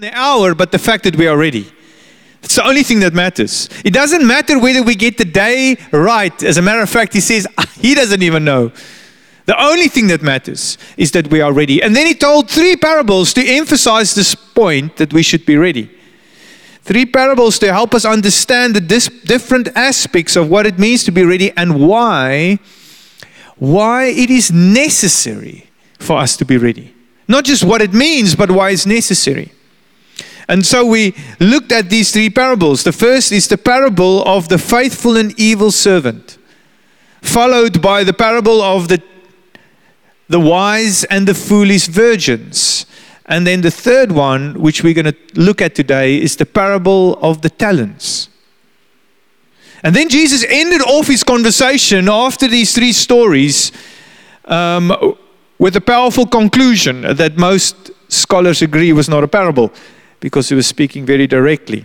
the hour, but the fact that we are ready. It's the only thing that matters. It doesn't matter whether we get the day right. As a matter of fact, he says he doesn't even know. The only thing that matters is that we are ready. And then he told three parables to emphasize this point that we should be ready. Three parables to help us understand the dis- different aspects of what it means to be ready and why why it is necessary for us to be ready. Not just what it means, but why it's necessary. And so we looked at these three parables. The first is the parable of the faithful and evil servant, followed by the parable of the, the wise and the foolish virgins. And then the third one, which we're going to look at today, is the parable of the talents. And then Jesus ended off his conversation after these three stories um, with a powerful conclusion that most scholars agree was not a parable because he was speaking very directly.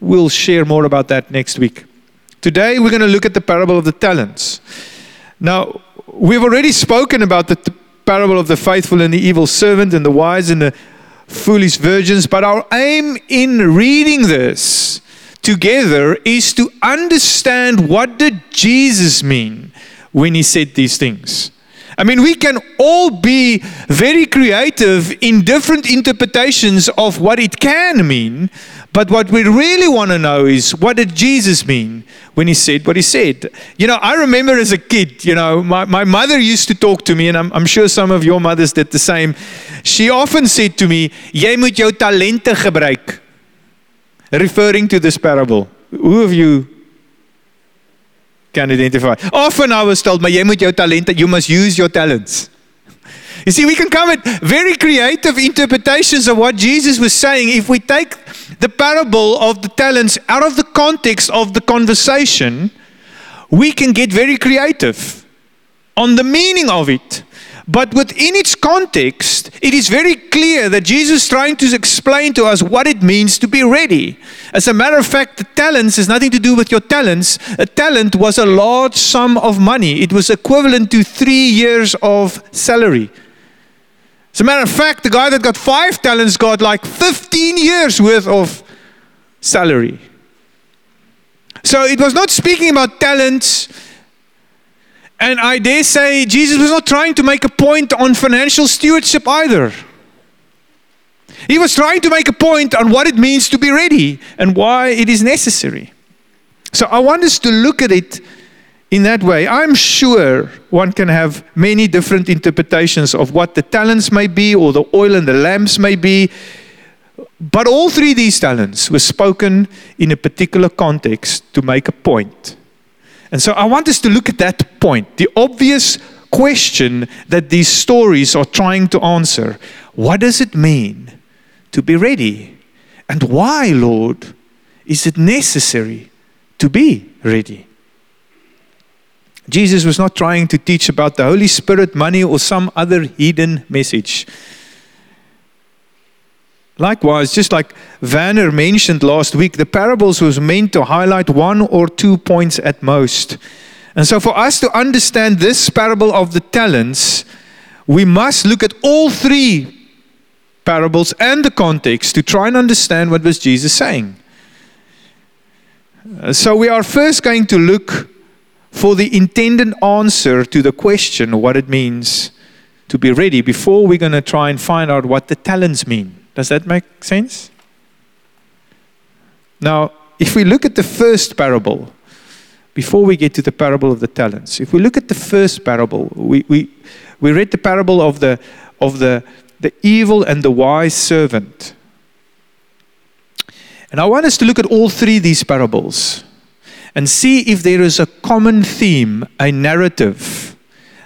We'll share more about that next week. Today, we're going to look at the parable of the talents. Now, we've already spoken about the t- parable of the faithful and the evil servant and the wise and the foolish virgins, but our aim in reading this together is to understand what did Jesus mean when he said these things. I mean, we can all be very creative in different interpretations of what it can mean, but what we really want to know is what did Jesus mean when he said what he said? You know, I remember as a kid, you know, my, my mother used to talk to me, and I'm, I'm sure some of your mothers did the same. She often said to me, Jy moet jou talente gebruik. Referring to this parable. Who of you can identify. Often I was told, maar you must use your talents. You see, we can come at very creative interpretations of what Jesus was saying if we take the parable of the talents out of the context of the conversation. We can get very creative on the meaning of it. But within its context, it is very clear that Jesus is trying to explain to us what it means to be ready. As a matter of fact, the talents has nothing to do with your talents. A talent was a large sum of money, it was equivalent to three years of salary. As a matter of fact, the guy that got five talents got like 15 years worth of salary. So it was not speaking about talents and I dare say Jesus was not trying to make a point on financial stewardship either. He was trying to make a point on what it means to be ready and why it is necessary. So I want us to look at it in that way. I'm sure one can have many different interpretations of what the talents may be or the oil and the lamps may be. But all three these talents were spoken in a particular context to make a point. And so I want us to look at that point, the obvious question that these stories are trying to answer. What does it mean to be ready? And why, Lord, is it necessary to be ready? Jesus was not trying to teach about the Holy Spirit, money, or some other hidden message. Likewise, just like Vanner mentioned last week, the parables was meant to highlight one or two points at most. And so, for us to understand this parable of the talents, we must look at all three parables and the context to try and understand what was Jesus saying. Uh, so, we are first going to look for the intended answer to the question what it means to be ready before we're going to try and find out what the talents mean. Does that make sense? Now, if we look at the first parable, before we get to the parable of the talents, if we look at the first parable, we, we, we read the parable of the, of the, the evil and the wise servant. And I want us to look at all three of these parables and see if there is a common theme, a narrative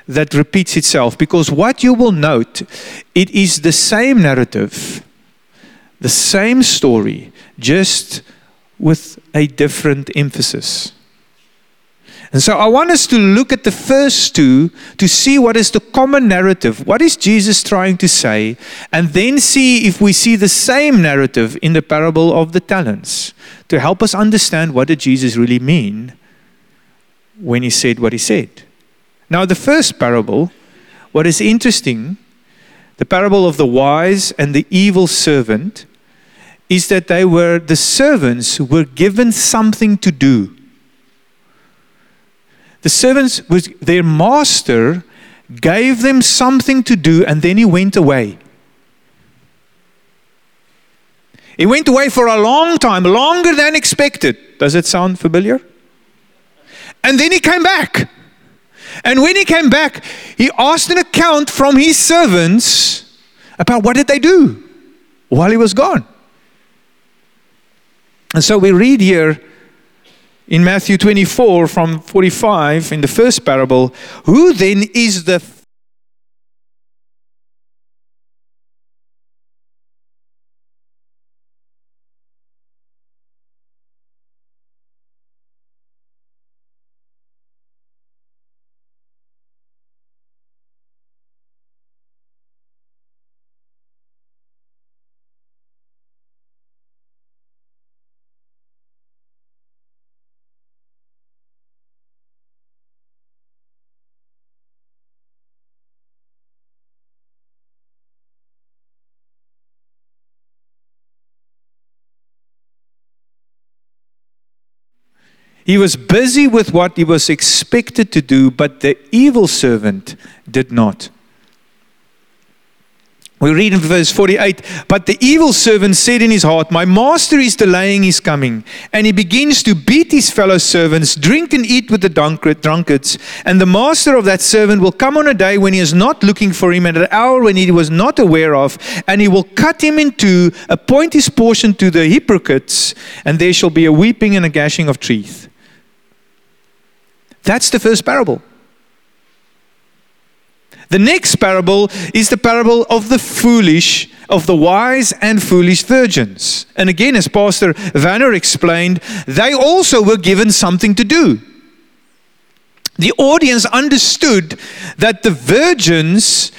that repeats itself. Because what you will note, it is the same narrative the same story, just with a different emphasis. And so I want us to look at the first two to see what is the common narrative. What is Jesus trying to say? And then see if we see the same narrative in the parable of the talents to help us understand what did Jesus really mean when he said what he said. Now, the first parable, what is interesting, the parable of the wise and the evil servant, is that they were the servants were given something to do. The servants was their master gave them something to do and then he went away. He went away for a long time, longer than expected. Does it sound familiar? And then he came back. And when he came back, he asked an account from his servants about what did they do while he was gone. And so we read here in Matthew 24 from 45 in the first parable, who then is the He was busy with what he was expected to do, but the evil servant did not. We read in verse 48 But the evil servant said in his heart, My master is delaying his coming. And he begins to beat his fellow servants, drink and eat with the drunkards. And the master of that servant will come on a day when he is not looking for him, at an hour when he was not aware of, and he will cut him in two, appoint his portion to the hypocrites, and there shall be a weeping and a gashing of teeth. That's the first parable. The next parable is the parable of the foolish, of the wise and foolish virgins. And again, as Pastor Vanner explained, they also were given something to do. The audience understood that the virgins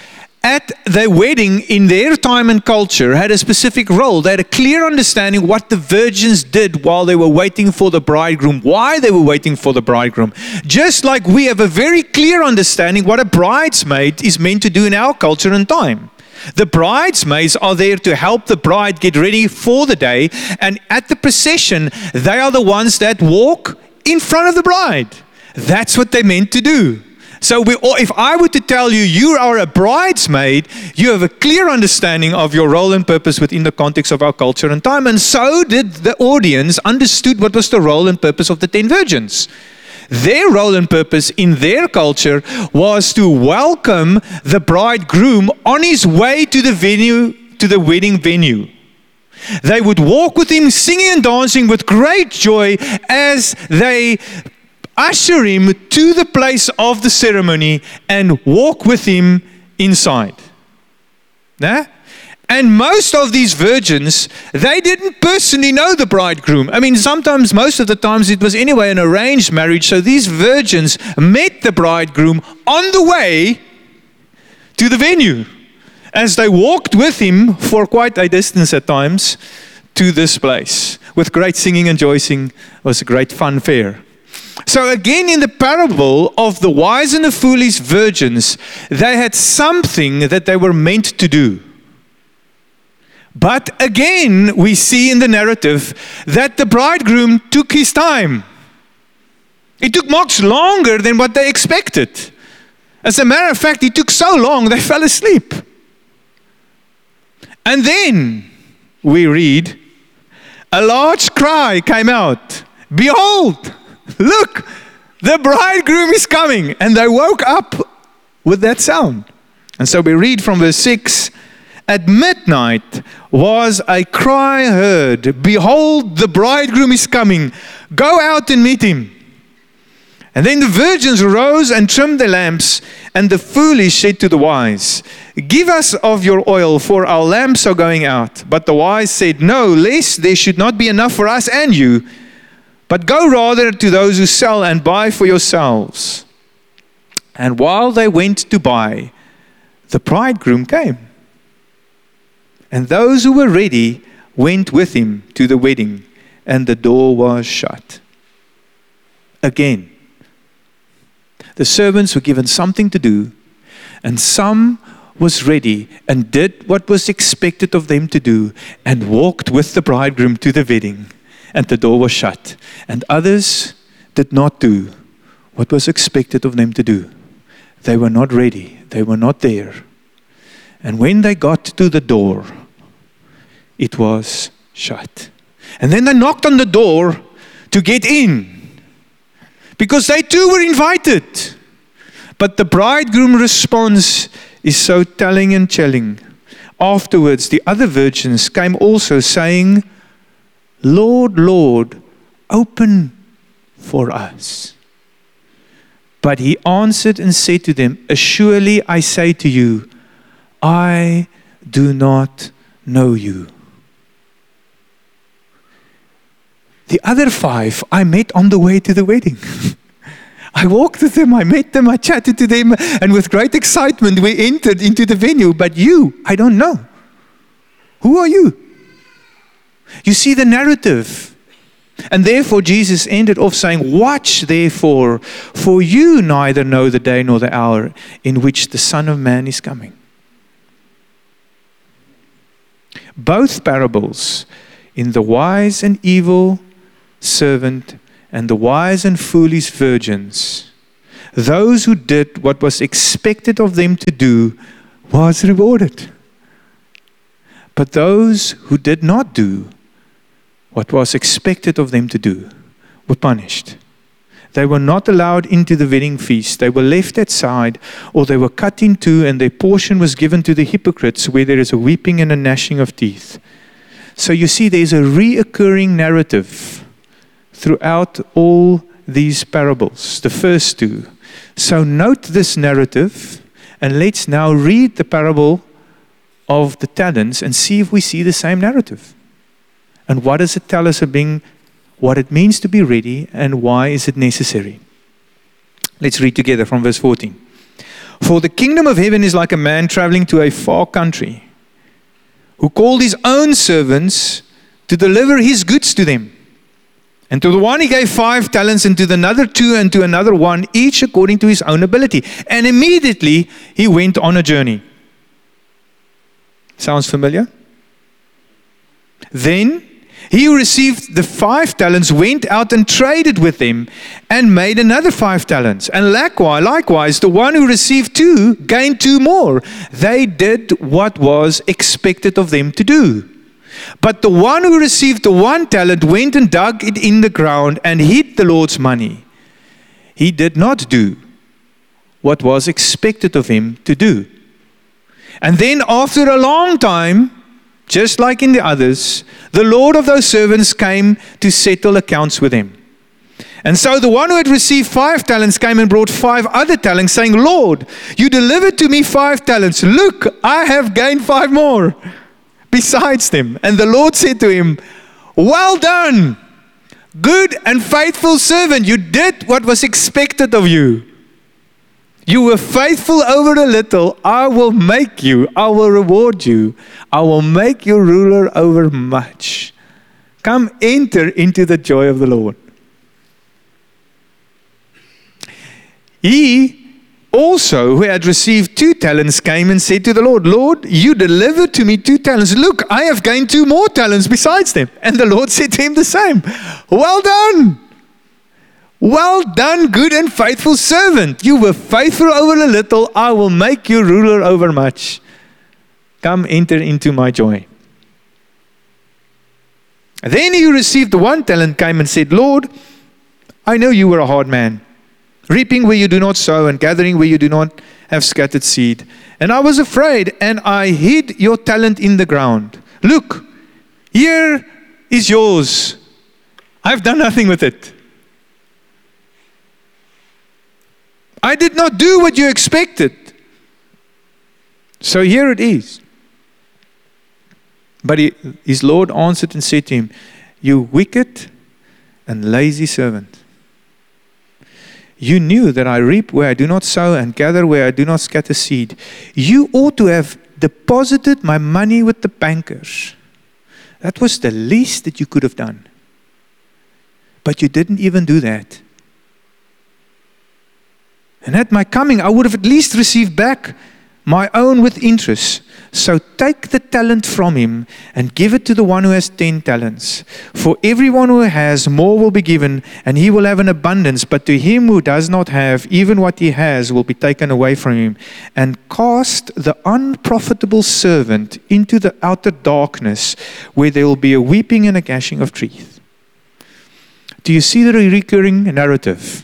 at their wedding in their time and culture had a specific role. They had a clear understanding what the virgins did while they were waiting for the bridegroom, why they were waiting for the bridegroom. Just like we have a very clear understanding what a bridesmaid is meant to do in our culture and time. The bridesmaids are there to help the bride get ready for the day, and at the procession, they are the ones that walk in front of the bride. That's what they're meant to do. So, we, if I were to tell you you are a bridesmaid, you have a clear understanding of your role and purpose within the context of our culture and time. And so did the audience understood what was the role and purpose of the ten virgins. Their role and purpose in their culture was to welcome the bridegroom on his way to the venue, to the wedding venue. They would walk with him, singing and dancing with great joy as they usher him to the place of the ceremony and walk with him inside. Nah? And most of these virgins, they didn't personally know the bridegroom. I mean, sometimes, most of the times, it was anyway an arranged marriage. So these virgins met the bridegroom on the way to the venue as they walked with him for quite a distance at times to this place. With great singing and joicing, it was a great fun fair. So, again, in the parable of the wise and the foolish virgins, they had something that they were meant to do. But again, we see in the narrative that the bridegroom took his time. It took much longer than what they expected. As a matter of fact, it took so long they fell asleep. And then we read, a large cry came out Behold, Look, the bridegroom is coming. And they woke up with that sound. And so we read from verse 6 At midnight was a cry heard Behold, the bridegroom is coming. Go out and meet him. And then the virgins rose and trimmed their lamps, and the foolish said to the wise, Give us of your oil, for our lamps are going out. But the wise said, No, lest there should not be enough for us and you. But go rather to those who sell and buy for yourselves. And while they went to buy, the bridegroom came. And those who were ready went with him to the wedding, and the door was shut. Again, the servants were given something to do, and some was ready and did what was expected of them to do and walked with the bridegroom to the wedding, and the door was shut. And others did not do what was expected of them to do. They were not ready, they were not there. And when they got to the door, it was shut. And then they knocked on the door to get in because they too were invited. But the bridegroom response is so telling and chilling. Afterwards, the other virgins came also, saying, Lord, Lord, open for us. But he answered and said to them, Assuredly I say to you, I do not know you. The other five I met on the way to the wedding. I walked with them, I met them, I chatted to them, and with great excitement we entered into the venue. But you, I don't know. Who are you? You see the narrative. And therefore, Jesus ended off saying, Watch therefore, for you neither know the day nor the hour in which the Son of Man is coming. Both parables, in the wise and evil servant and the wise and foolish virgins, those who did what was expected of them to do, was rewarded. But those who did not do what was expected of them to do were punished. They were not allowed into the wedding feast. They were left outside, or they were cut in two, and their portion was given to the hypocrites, where there is a weeping and a gnashing of teeth. So you see, there's a reoccurring narrative throughout all these parables, the first two. So note this narrative, and let's now read the parable of the talents and see if we see the same narrative. And what does it tell us of being, what it means to be ready, and why is it necessary? Let's read together from verse 14. For the kingdom of heaven is like a man traveling to a far country who called his own servants to deliver his goods to them. And to the one he gave five talents, and to the another two, and to another one, each according to his own ability. And immediately he went on a journey. Sounds familiar? Then he who received the five talents went out and traded with them and made another five talents. And likewise, likewise, the one who received two gained two more. They did what was expected of them to do. But the one who received the one talent went and dug it in the ground and hid the Lord's money. He did not do what was expected of him to do. And then, after a long time, just like in the others, the Lord of those servants came to settle accounts with him. And so the one who had received five talents came and brought five other talents, saying, Lord, you delivered to me five talents. Look, I have gained five more besides them. And the Lord said to him, Well done, good and faithful servant. You did what was expected of you. You were faithful over a little. I will make you, I will reward you, I will make you ruler over much. Come enter into the joy of the Lord. He also, who had received two talents, came and said to the Lord, Lord, you delivered to me two talents. Look, I have gained two more talents besides them. And the Lord said to him the same Well done. Well done, good and faithful servant. You were faithful over a little, I will make you ruler over much. Come enter into my joy. Then he who received the one talent came and said, Lord, I know you were a hard man reaping where you do not sow, and gathering where you do not have scattered seed. And I was afraid, and I hid your talent in the ground. Look, here is yours. I've done nothing with it. I did not do what you expected. So here it is. But he, his Lord answered and said to him, You wicked and lazy servant. You knew that I reap where I do not sow and gather where I do not scatter seed. You ought to have deposited my money with the bankers. That was the least that you could have done. But you didn't even do that. And at my coming, I would have at least received back my own with interest. So take the talent from him and give it to the one who has ten talents. For everyone who has, more will be given, and he will have an abundance. But to him who does not have, even what he has will be taken away from him. And cast the unprofitable servant into the outer darkness, where there will be a weeping and a gnashing of teeth. Do you see the recurring narrative?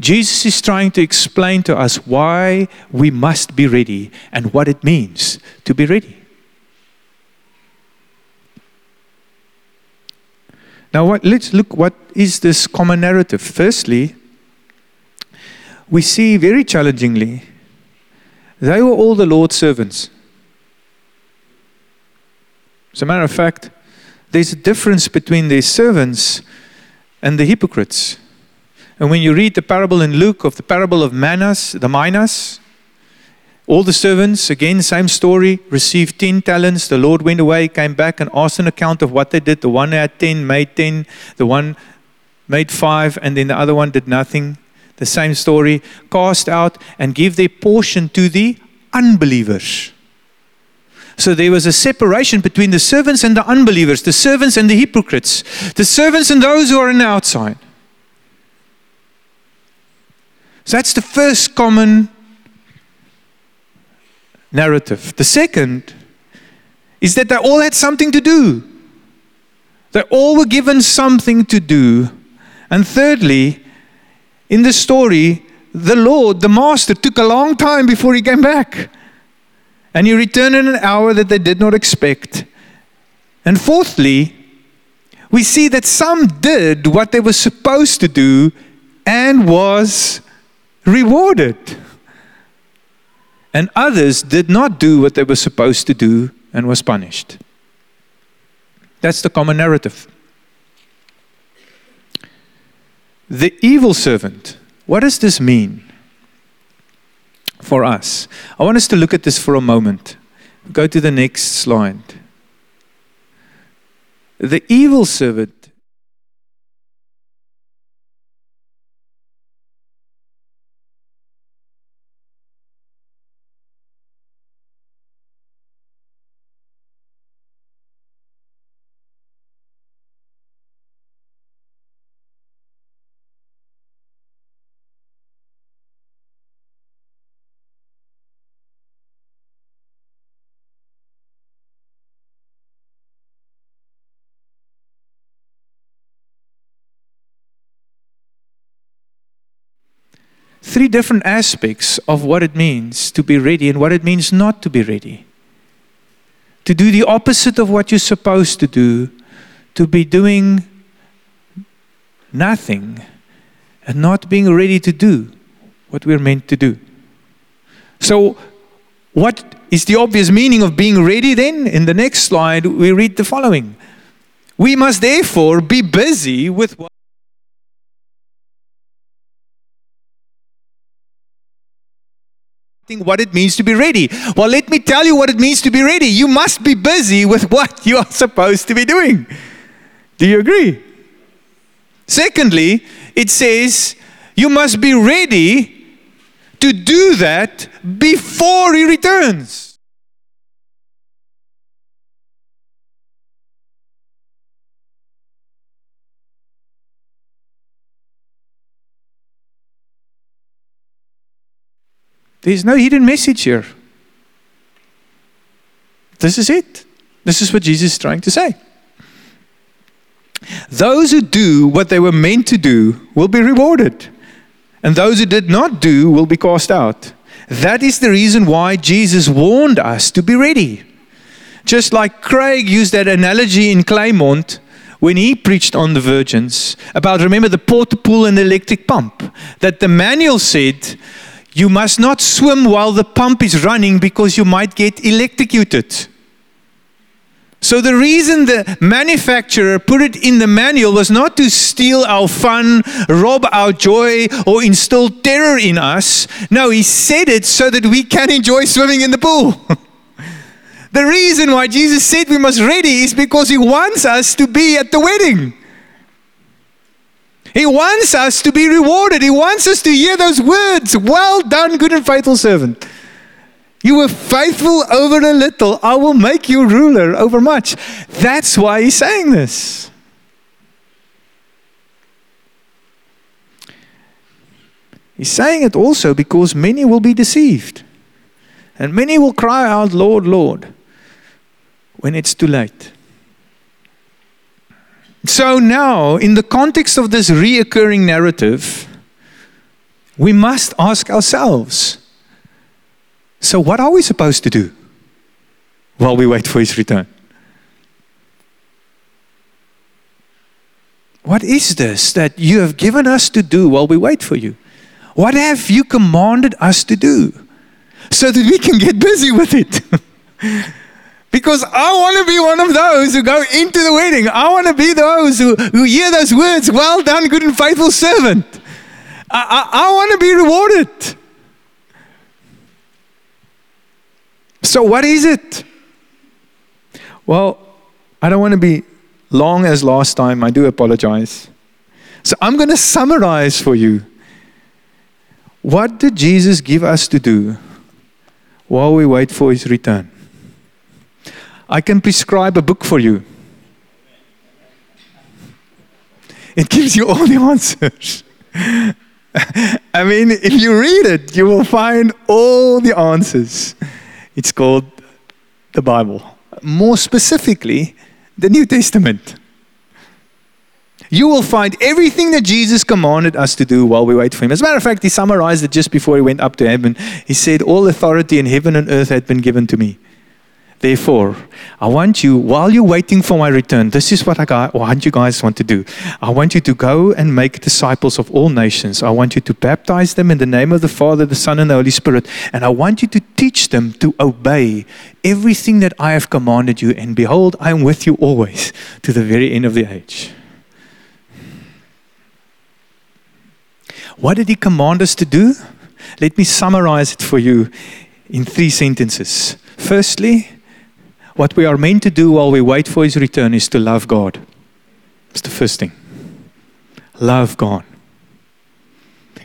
Jesus is trying to explain to us why we must be ready and what it means to be ready. Now, what, let's look what is this common narrative. Firstly, we see very challengingly, they were all the Lord's servants. As a matter of fact, there's a difference between the servants and the hypocrites. And when you read the parable in Luke of the parable of Manas, the minas, all the servants, again, same story, received 10 talents. The Lord went away, came back, and asked an account of what they did. The one had 10 made 10, the one made 5, and then the other one did nothing. The same story, cast out and give their portion to the unbelievers. So there was a separation between the servants and the unbelievers, the servants and the hypocrites, the servants and those who are on the outside. So that's the first common narrative. The second is that they all had something to do. They all were given something to do. And thirdly, in the story, the Lord, the Master, took a long time before he came back. And he returned in an hour that they did not expect. And fourthly, we see that some did what they were supposed to do and was rewarded. And others did not do what they were supposed to do and was punished. That's the common narrative. The evil servant, what does this mean for us? I want us to look at this for a moment. Go to the next slide. The evil servant three different aspects of what it means to be ready and what it means not to be ready. To do the opposite of what you're supposed to do, to be doing nothing and not being ready to do what we're meant to do. So, what is the obvious meaning of being ready then? In the next slide, we read the following We must therefore be busy with what what it means to be ready. Well, let me tell you what it means to be ready. You must be busy with what you are supposed to be doing. Do you agree? Secondly, it says you must be ready to do that before he returns. There's no hidden message here. This is it. This is what Jesus is trying to say. Those who do what they were meant to do will be rewarded, and those who did not do will be cast out. That is the reason why Jesus warned us to be ready. Just like Craig used that analogy in Claremont when he preached on the virgins about, remember, the porta pool and the electric pump, that the manual said you must not swim while the pump is running because you might get electrocuted. So, the reason the manufacturer put it in the manual was not to steal our fun, rob our joy, or instill terror in us. No, he said it so that we can enjoy swimming in the pool. the reason why Jesus said we must ready is because he wants us to be at the wedding. He wants us to be rewarded. He wants us to hear those words Well done, good and faithful servant. You were faithful over a little, I will make you ruler over much. That's why he's saying this. He's saying it also because many will be deceived. And many will cry out, Lord, Lord, when it's too late. So now, in the context of this reoccurring narrative, we must ask ourselves so, what are we supposed to do while we wait for his return? What is this that you have given us to do while we wait for you? What have you commanded us to do so that we can get busy with it? because I want to be one of those who go into the wedding. I want to be those who, who hear those words, well done, good and faithful servant. I, I, I want to be rewarded. So, what is it? Well, I don't want to be long as last time. I do apologize. So, I'm going to summarize for you what did Jesus give us to do while we wait for his return? I can prescribe a book for you. It gives you all the answers. I mean, if you read it, you will find all the answers. It's called the Bible. More specifically, the New Testament you will find everything that Jesus commanded us to do while we wait for him. As a matter of fact, he summarized it just before he went up to heaven. He said, All authority in heaven and earth had been given to me. Therefore, I want you, while you're waiting for my return, this is what I want you guys want to do. I want you to go and make disciples of all nations. I want you to baptize them in the name of the Father, the Son, and the Holy Spirit. And I want you to teach them to obey everything that I have commanded you. And behold, I am with you always to the very end of the age. What did he command us to do? Let me summarize it for you in three sentences. Firstly, what we are meant to do while we wait for his return is to love God. It's the first thing. Love God.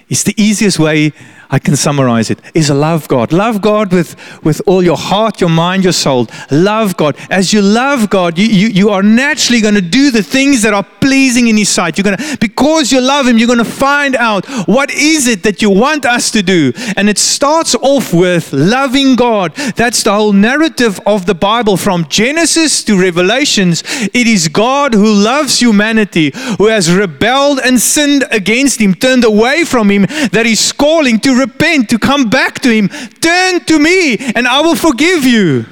It's the easiest way I can summarize it is love God. Love God with, with all your heart, your mind, your soul. Love God. As you love God, you, you, you are naturally going to do the things that are pleasing in His sight. You're going to, because you love Him, you're going to find out what is it that you want us to do. And it starts off with loving God. That's the whole narrative of the Bible from Genesis to Revelations. It is God who loves humanity, who has rebelled and sinned against Him, turned away from Him, that is calling to repent, to come back to Him, turn to me and I will forgive you.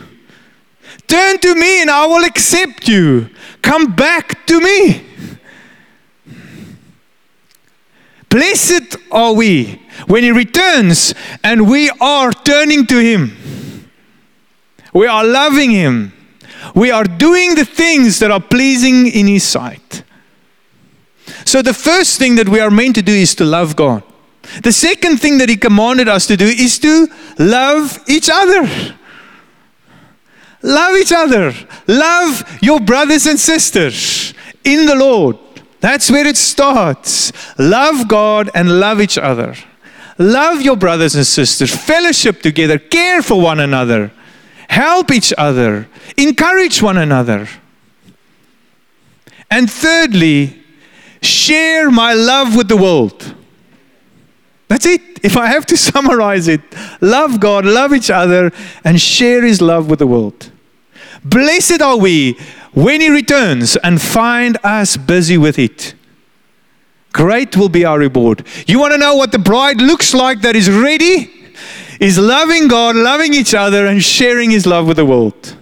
Turn to me and I will accept you. Come back to me. Blessed are we when He returns and we are turning to Him. We are loving Him. We are doing the things that are pleasing in His sight. So, the first thing that we are meant to do is to love God. The second thing that he commanded us to do is to love each other. Love each other. Love your brothers and sisters in the Lord. That's where it starts. Love God and love each other. Love your brothers and sisters. Fellowship together. Care for one another. Help each other. Encourage one another. And thirdly, share my love with the world. That's it. If I have to summarize it, love God, love each other, and share His love with the world. Blessed are we when He returns and find us busy with it. Great will be our reward. You want to know what the bride looks like that is ready? Is loving God, loving each other, and sharing His love with the world.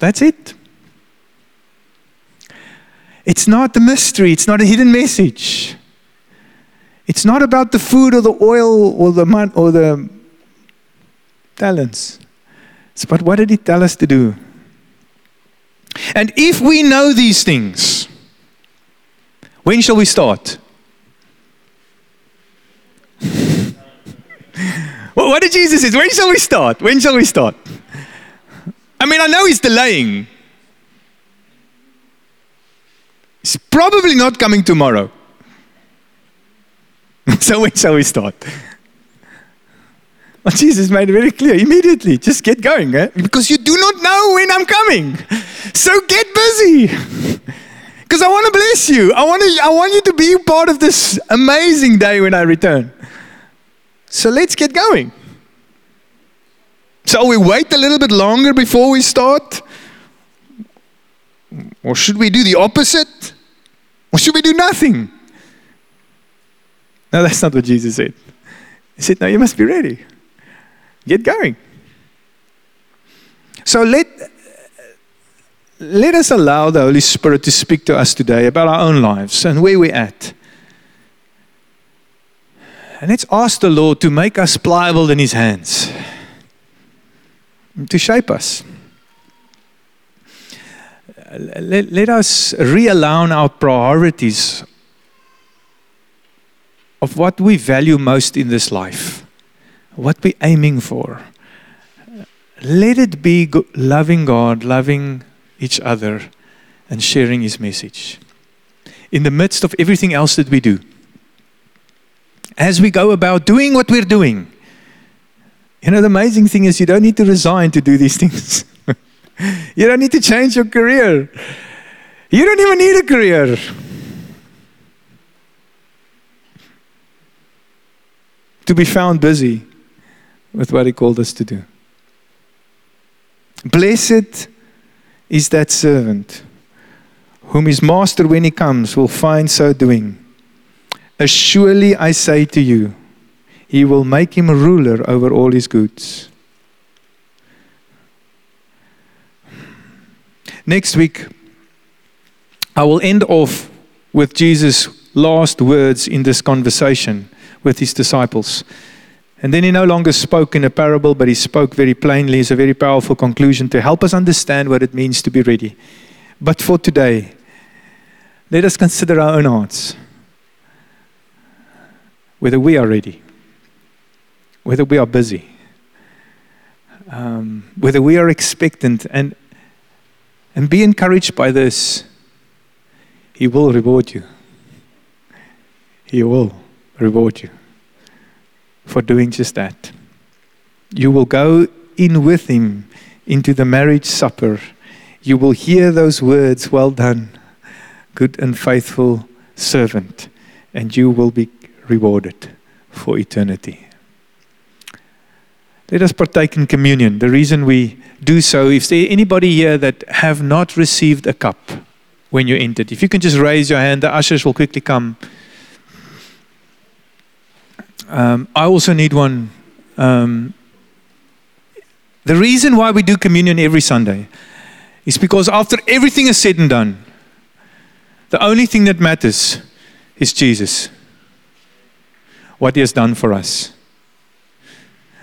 That's it. It's not the mystery, it's not a hidden message. It's not about the food or the oil or the man or the talents. It's about what did he tell us to do? And if we know these things, when shall we start? well, what did Jesus say? When shall we start? When shall we start? I mean, I know he's delaying. He's probably not coming tomorrow. so when shall we start? Well, Jesus made it very clear immediately. Just get going, eh? because you do not know when I'm coming. So get busy. Because I want to bless you. I want, to, I want you to be part of this amazing day when I return. So let's get going. So we wait a little bit longer before we start? Or should we do the opposite? Or should we do nothing? No, that's not what Jesus said. He said, No, you must be ready. Get going. So let, let us allow the Holy Spirit to speak to us today about our own lives and where we're at. And let's ask the Lord to make us pliable in His hands, to shape us. Let, let us realign our priorities of what we value most in this life, what we're aiming for. Let it be loving God, loving each other, and sharing His message in the midst of everything else that we do. As we go about doing what we're doing, you know, the amazing thing is you don't need to resign to do these things. you don't need to change your career. You don't even need a career. To be found busy with what He called us to do. Blessed is that servant whom his master, when he comes, will find so doing. As surely I say to you, he will make him ruler over all his goods. Next week, I will end off with Jesus' last words in this conversation with his disciples. And then he no longer spoke in a parable, but he spoke very plainly. It's a very powerful conclusion to help us understand what it means to be ready. But for today, let us consider our own hearts whether we are ready, whether we are busy, um, whether we are expectant, and, and be encouraged by this. He will reward you. He will reward you for doing just that. You will go in with him into the marriage supper. You will hear those words, Well done, good and faithful servant, and you will be rewarded for eternity. Let us partake in communion. The reason we do so, if there anybody here that have not received a cup when you entered, if you can just raise your hand, the ushers will quickly come um, I also need one. Um, the reason why we do communion every Sunday is because after everything is said and done, the only thing that matters is Jesus, what He has done for us.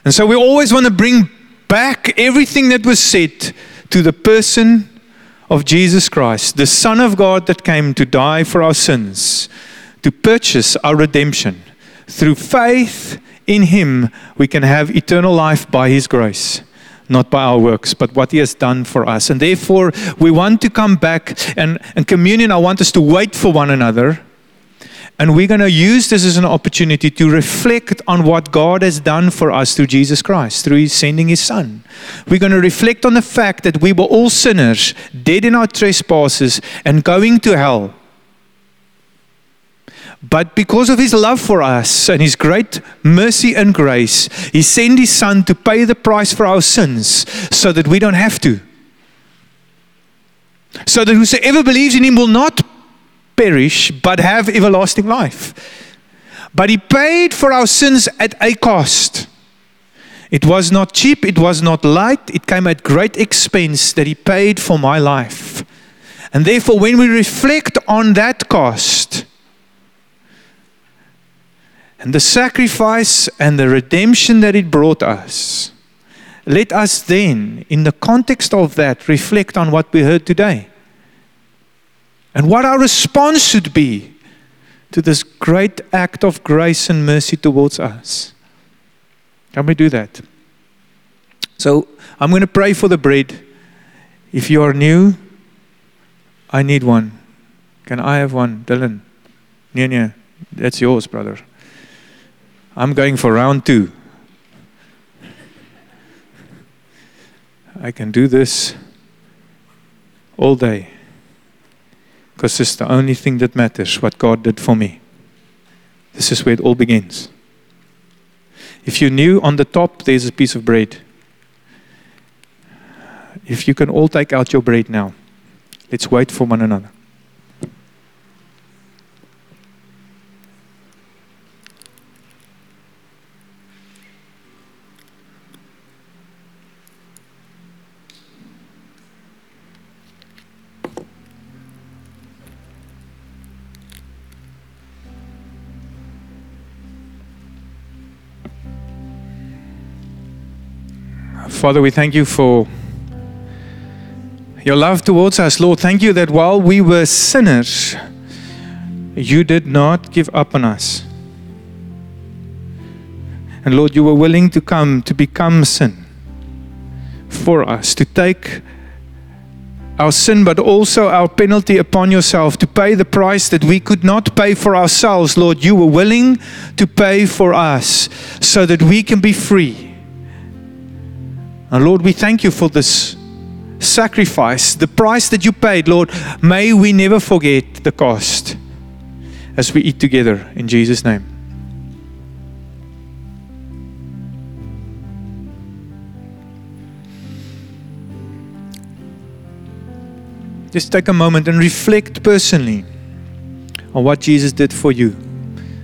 And so we always want to bring back everything that was said to the person of Jesus Christ, the Son of God that came to die for our sins, to purchase our redemption. Through faith in Him, we can have eternal life by His grace not by our works, but what He has done for us. And therefore, we want to come back and, and communion. I want us to wait for one another. And we're going to use this as an opportunity to reflect on what God has done for us through Jesus Christ, through His sending His Son. We're going to reflect on the fact that we were all sinners, dead in our trespasses, and going to hell. But because of his love for us and his great mercy and grace, he sent his son to pay the price for our sins so that we don't have to. So that whosoever believes in him will not perish but have everlasting life. But he paid for our sins at a cost. It was not cheap, it was not light, it came at great expense that he paid for my life. And therefore, when we reflect on that cost, and the sacrifice and the redemption that it brought us. Let us then, in the context of that, reflect on what we heard today and what our response should be to this great act of grace and mercy towards us. Can we do that? So, I'm going to pray for the bread. If you are new, I need one. Can I have one? Dylan? Yeah, yeah. That's yours, brother. I'm going for round two. I can do this all day because it's the only thing that matters what God did for me. This is where it all begins. If you knew on the top there's a piece of bread, if you can all take out your bread now, let's wait for one another. Father, we thank you for your love towards us. Lord, thank you that while we were sinners, you did not give up on us. And Lord, you were willing to come to become sin for us, to take our sin, but also our penalty upon yourself, to pay the price that we could not pay for ourselves. Lord, you were willing to pay for us so that we can be free and Lord, we thank you for this sacrifice, the price that you paid. Lord, may we never forget the cost as we eat together in Jesus' name. Just take a moment and reflect personally on what Jesus did for you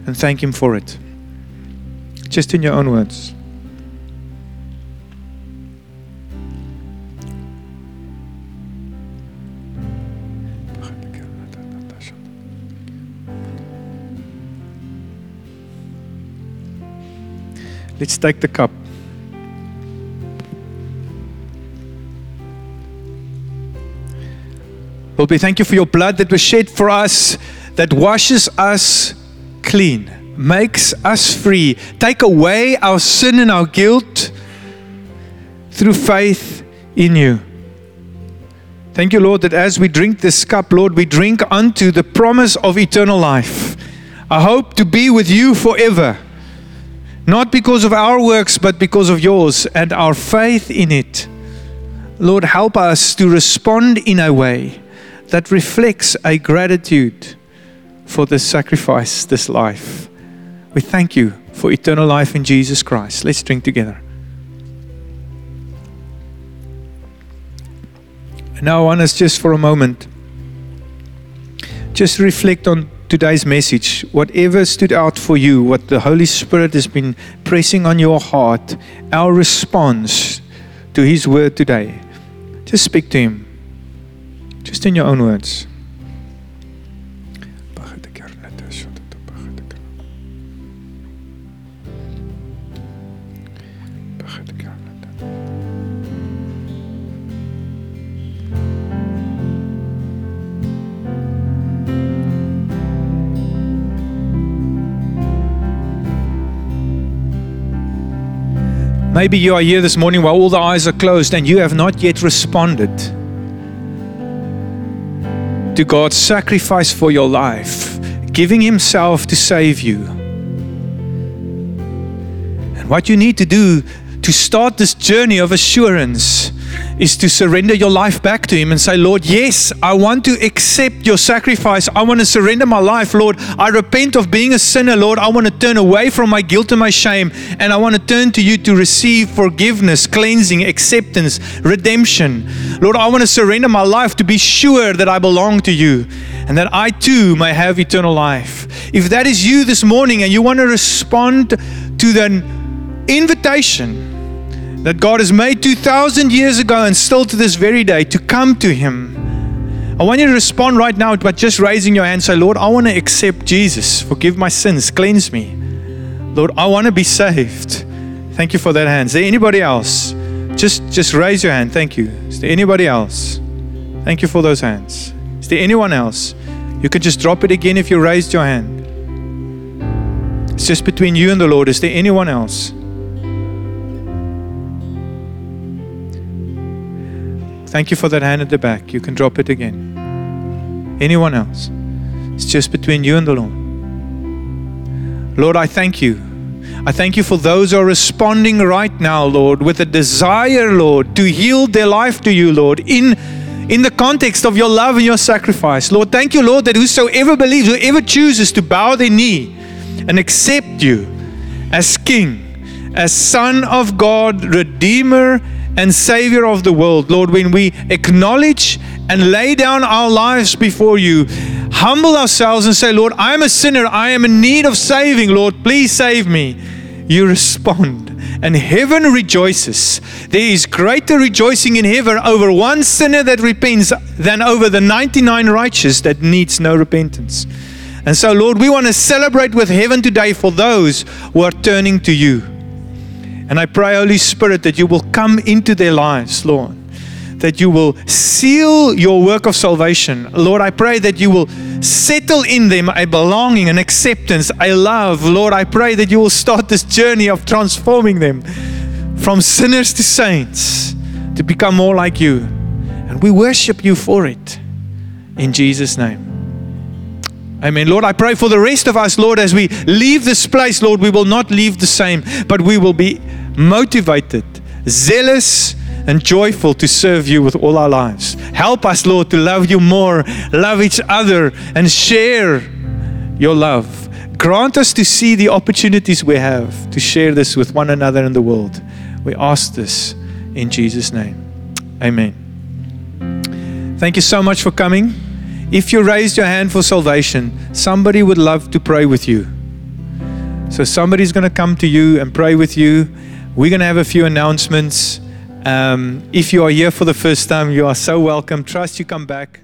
and thank Him for it. Just in your own words. Let's take the cup. Lord, we thank you for your blood that was shed for us, that washes us clean, makes us free, take away our sin and our guilt through faith in you. Thank you, Lord, that as we drink this cup, Lord, we drink unto the promise of eternal life. I hope to be with you forever. Not because of our works, but because of yours and our faith in it. Lord, help us to respond in a way that reflects a gratitude for this sacrifice, this life. We thank you for eternal life in Jesus Christ. Let's drink together. now, I want us just for a moment, just reflect on today's message, whatever stood out for you, what the Holy Spirit has been pressing on your heart, our response to His word today, just speak to Him, just in your own words. Maybe you are here this morning while all the eyes are closed and you have not yet responded to God's sacrifice for your life, giving Himself to save you. And what you need to do to start this journey of assurance is to surrender your life back to Him and say, Lord, yes, I want to accept your sacrifice. I want to surrender my life, Lord. I repent of being a sinner, Lord. I want to turn away from my guilt and my shame, and I want to turn to you to receive forgiveness, cleansing, acceptance, redemption. Lord, I want to surrender my life to be sure that I belong to you and that I too may have eternal life. If that is you this morning and you want to respond to the invitation, that God has made 2,000 years ago and still to this very day to come to Him. I want you to respond right now by just raising your hand. Say, Lord, I want to accept Jesus. Forgive my sins. Cleanse me. Lord, I want to be saved. Thank you for that hand. Is there anybody else? Just, just raise your hand. Thank you. Is there anybody else? Thank you for those hands. Is there anyone else? You can just drop it again if you raised your hand. It's just between you and the Lord. Is there anyone else? Thank you for that hand at the back. You can drop it again. Anyone else? It's just between you and the Lord. Lord, I thank you I thank you for those who are responding right now, Lord, with a desire, Lord, to yield their life to you, Lord, in, in the context of your love and your sacrifice. Lord, thank you, Lord, that whosoever believes, whoever chooses to bow their knee and accept you as King, as Son of God, Redeemer, and Savior of the world, Lord, when we acknowledge and lay down our lives before you, humble ourselves and say, Lord, I'm a sinner. I am in need of saving. Lord, please save me. You respond, and heaven rejoices. There is greater rejoicing in heaven over one sinner that repents than over the 99 righteous that needs no repentance. And so, Lord, we want to celebrate with heaven today for those who are turning to you. And I pray, Holy Spirit, that you will come into their lives, Lord that you will seal your work of salvation. Lord, I pray that you will settle in them a belonging, an acceptance, a love. Lord, I pray that you will start this journey of transforming them from sinners to saints to become more like you. And we worship you for it. In Jesus' name. Amen. Lord, I pray for the rest of us, Lord, as we leave this place, Lord, we will not leave the same, but we will be motivated, zealous, and joyful to serve you with all our lives. Help us, Lord, to love you more, love each other, and share your love. Grant us to see the opportunities we have to share this with one another in the world. We ask this in Jesus' name. Amen. Thank you so much for coming. If you raised your hand for salvation, somebody would love to pray with you. So somebody's going to come to you and pray with you. We're going to have a few announcements. Um, if you are here for the first time, you are so welcome. Trust you come back.